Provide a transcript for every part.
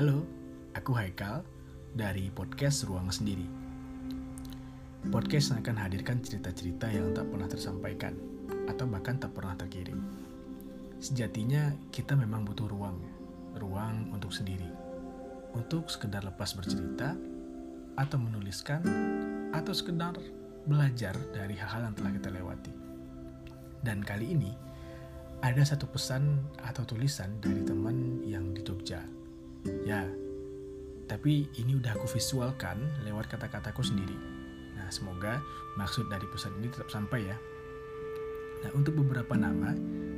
Halo, aku Haikal dari podcast Ruang Sendiri. Podcast yang akan hadirkan cerita-cerita yang tak pernah tersampaikan atau bahkan tak pernah terkirim. Sejatinya kita memang butuh ruang, ruang untuk sendiri, untuk sekedar lepas bercerita atau menuliskan atau sekedar belajar dari hal-hal yang telah kita lewati. Dan kali ini ada satu pesan atau tulisan dari teman yang di Jogja Ya, tapi ini udah aku visualkan lewat kata-kataku sendiri. Nah, semoga maksud dari pesan ini tetap sampai ya. Nah, untuk beberapa nama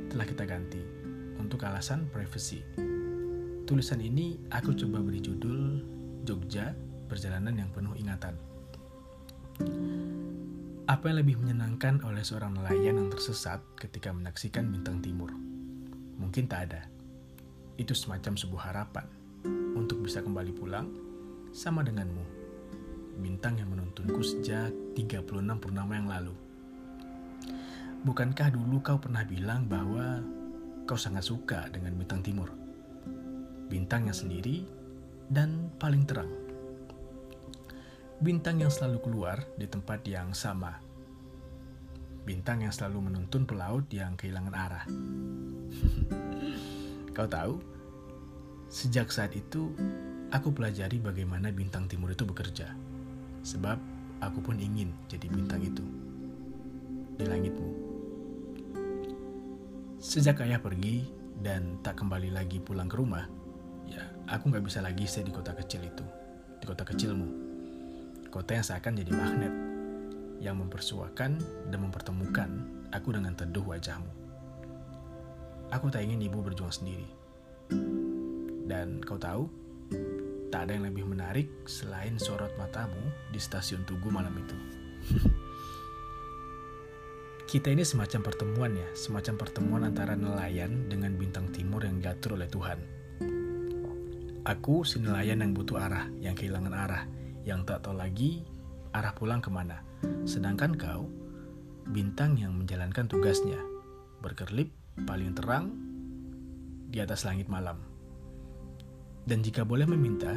telah kita ganti untuk alasan privacy. Tulisan ini aku coba beri judul Jogja, Perjalanan yang Penuh Ingatan. Apa yang lebih menyenangkan oleh seorang nelayan yang tersesat ketika menyaksikan bintang timur? Mungkin tak ada. Itu semacam sebuah harapan untuk bisa kembali pulang sama denganmu. Bintang yang menuntunku sejak 36 purnama yang lalu. Bukankah dulu kau pernah bilang bahwa kau sangat suka dengan bintang timur? Bintang yang sendiri dan paling terang. Bintang yang selalu keluar di tempat yang sama. Bintang yang selalu menuntun pelaut yang kehilangan arah. kau tahu, Sejak saat itu, aku pelajari bagaimana bintang timur itu bekerja. Sebab aku pun ingin jadi bintang itu. Di langitmu. Sejak ayah pergi dan tak kembali lagi pulang ke rumah, ya aku nggak bisa lagi stay di kota kecil itu. Di kota kecilmu. Kota yang seakan jadi magnet. Yang mempersuakan dan mempertemukan aku dengan teduh wajahmu. Aku tak ingin ibu berjuang sendiri dan kau tahu, tak ada yang lebih menarik selain sorot matamu di stasiun Tugu malam itu. Kita ini semacam pertemuan ya, semacam pertemuan antara nelayan dengan bintang timur yang diatur oleh Tuhan. Aku si nelayan yang butuh arah, yang kehilangan arah, yang tak tahu lagi arah pulang ke mana. Sedangkan kau, bintang yang menjalankan tugasnya, berkerlip paling terang di atas langit malam. Dan jika boleh meminta,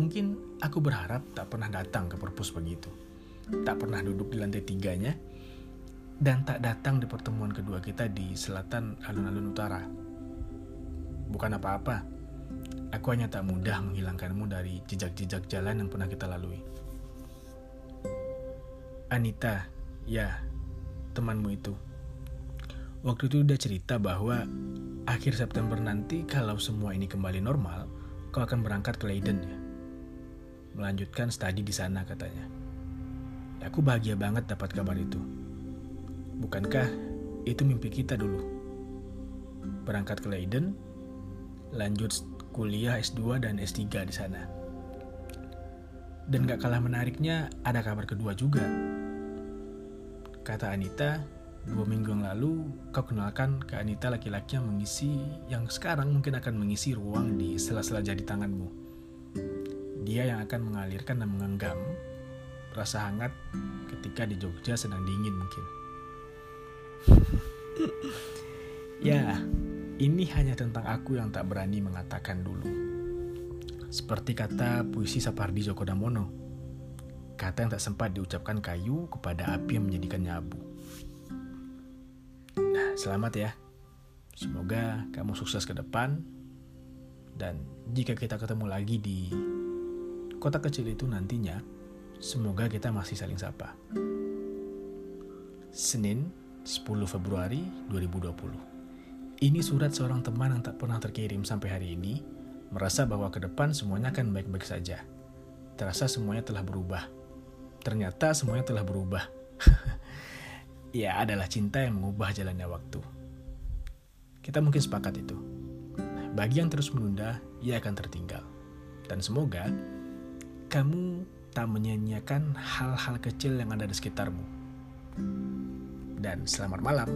mungkin aku berharap tak pernah datang ke perpus begitu. Tak pernah duduk di lantai tiganya, dan tak datang di pertemuan kedua kita di selatan alun-alun utara. Bukan apa-apa, aku hanya tak mudah menghilangkanmu dari jejak-jejak jalan yang pernah kita lalui. Anita, ya, temanmu itu. Waktu itu udah cerita bahwa akhir September nanti kalau semua ini kembali normal, kau akan berangkat ke Leiden ya. Melanjutkan studi di sana katanya. Ya, aku bahagia banget dapat kabar itu. Bukankah itu mimpi kita dulu? Berangkat ke Leiden, lanjut kuliah S2 dan S3 di sana. Dan gak kalah menariknya, ada kabar kedua juga. Kata Anita, dua minggu yang lalu kau kenalkan ke Anita laki-laki yang mengisi yang sekarang mungkin akan mengisi ruang di sela-sela jari tanganmu. Dia yang akan mengalirkan dan mengenggam rasa hangat ketika di Jogja sedang dingin mungkin. ya, ini hanya tentang aku yang tak berani mengatakan dulu. Seperti kata puisi Sapardi Djoko Damono, kata yang tak sempat diucapkan kayu kepada api yang menjadikannya abu. Selamat ya. Semoga kamu sukses ke depan. Dan jika kita ketemu lagi di kota kecil itu nantinya, semoga kita masih saling sapa. Senin, 10 Februari 2020. Ini surat seorang teman yang tak pernah terkirim sampai hari ini, merasa bahwa ke depan semuanya akan baik-baik saja. Terasa semuanya telah berubah. Ternyata semuanya telah berubah. ya adalah cinta yang mengubah jalannya waktu. Kita mungkin sepakat itu. Bagi yang terus menunda, ia akan tertinggal. Dan semoga kamu tak menyanyiakan hal-hal kecil yang ada di sekitarmu. Dan selamat malam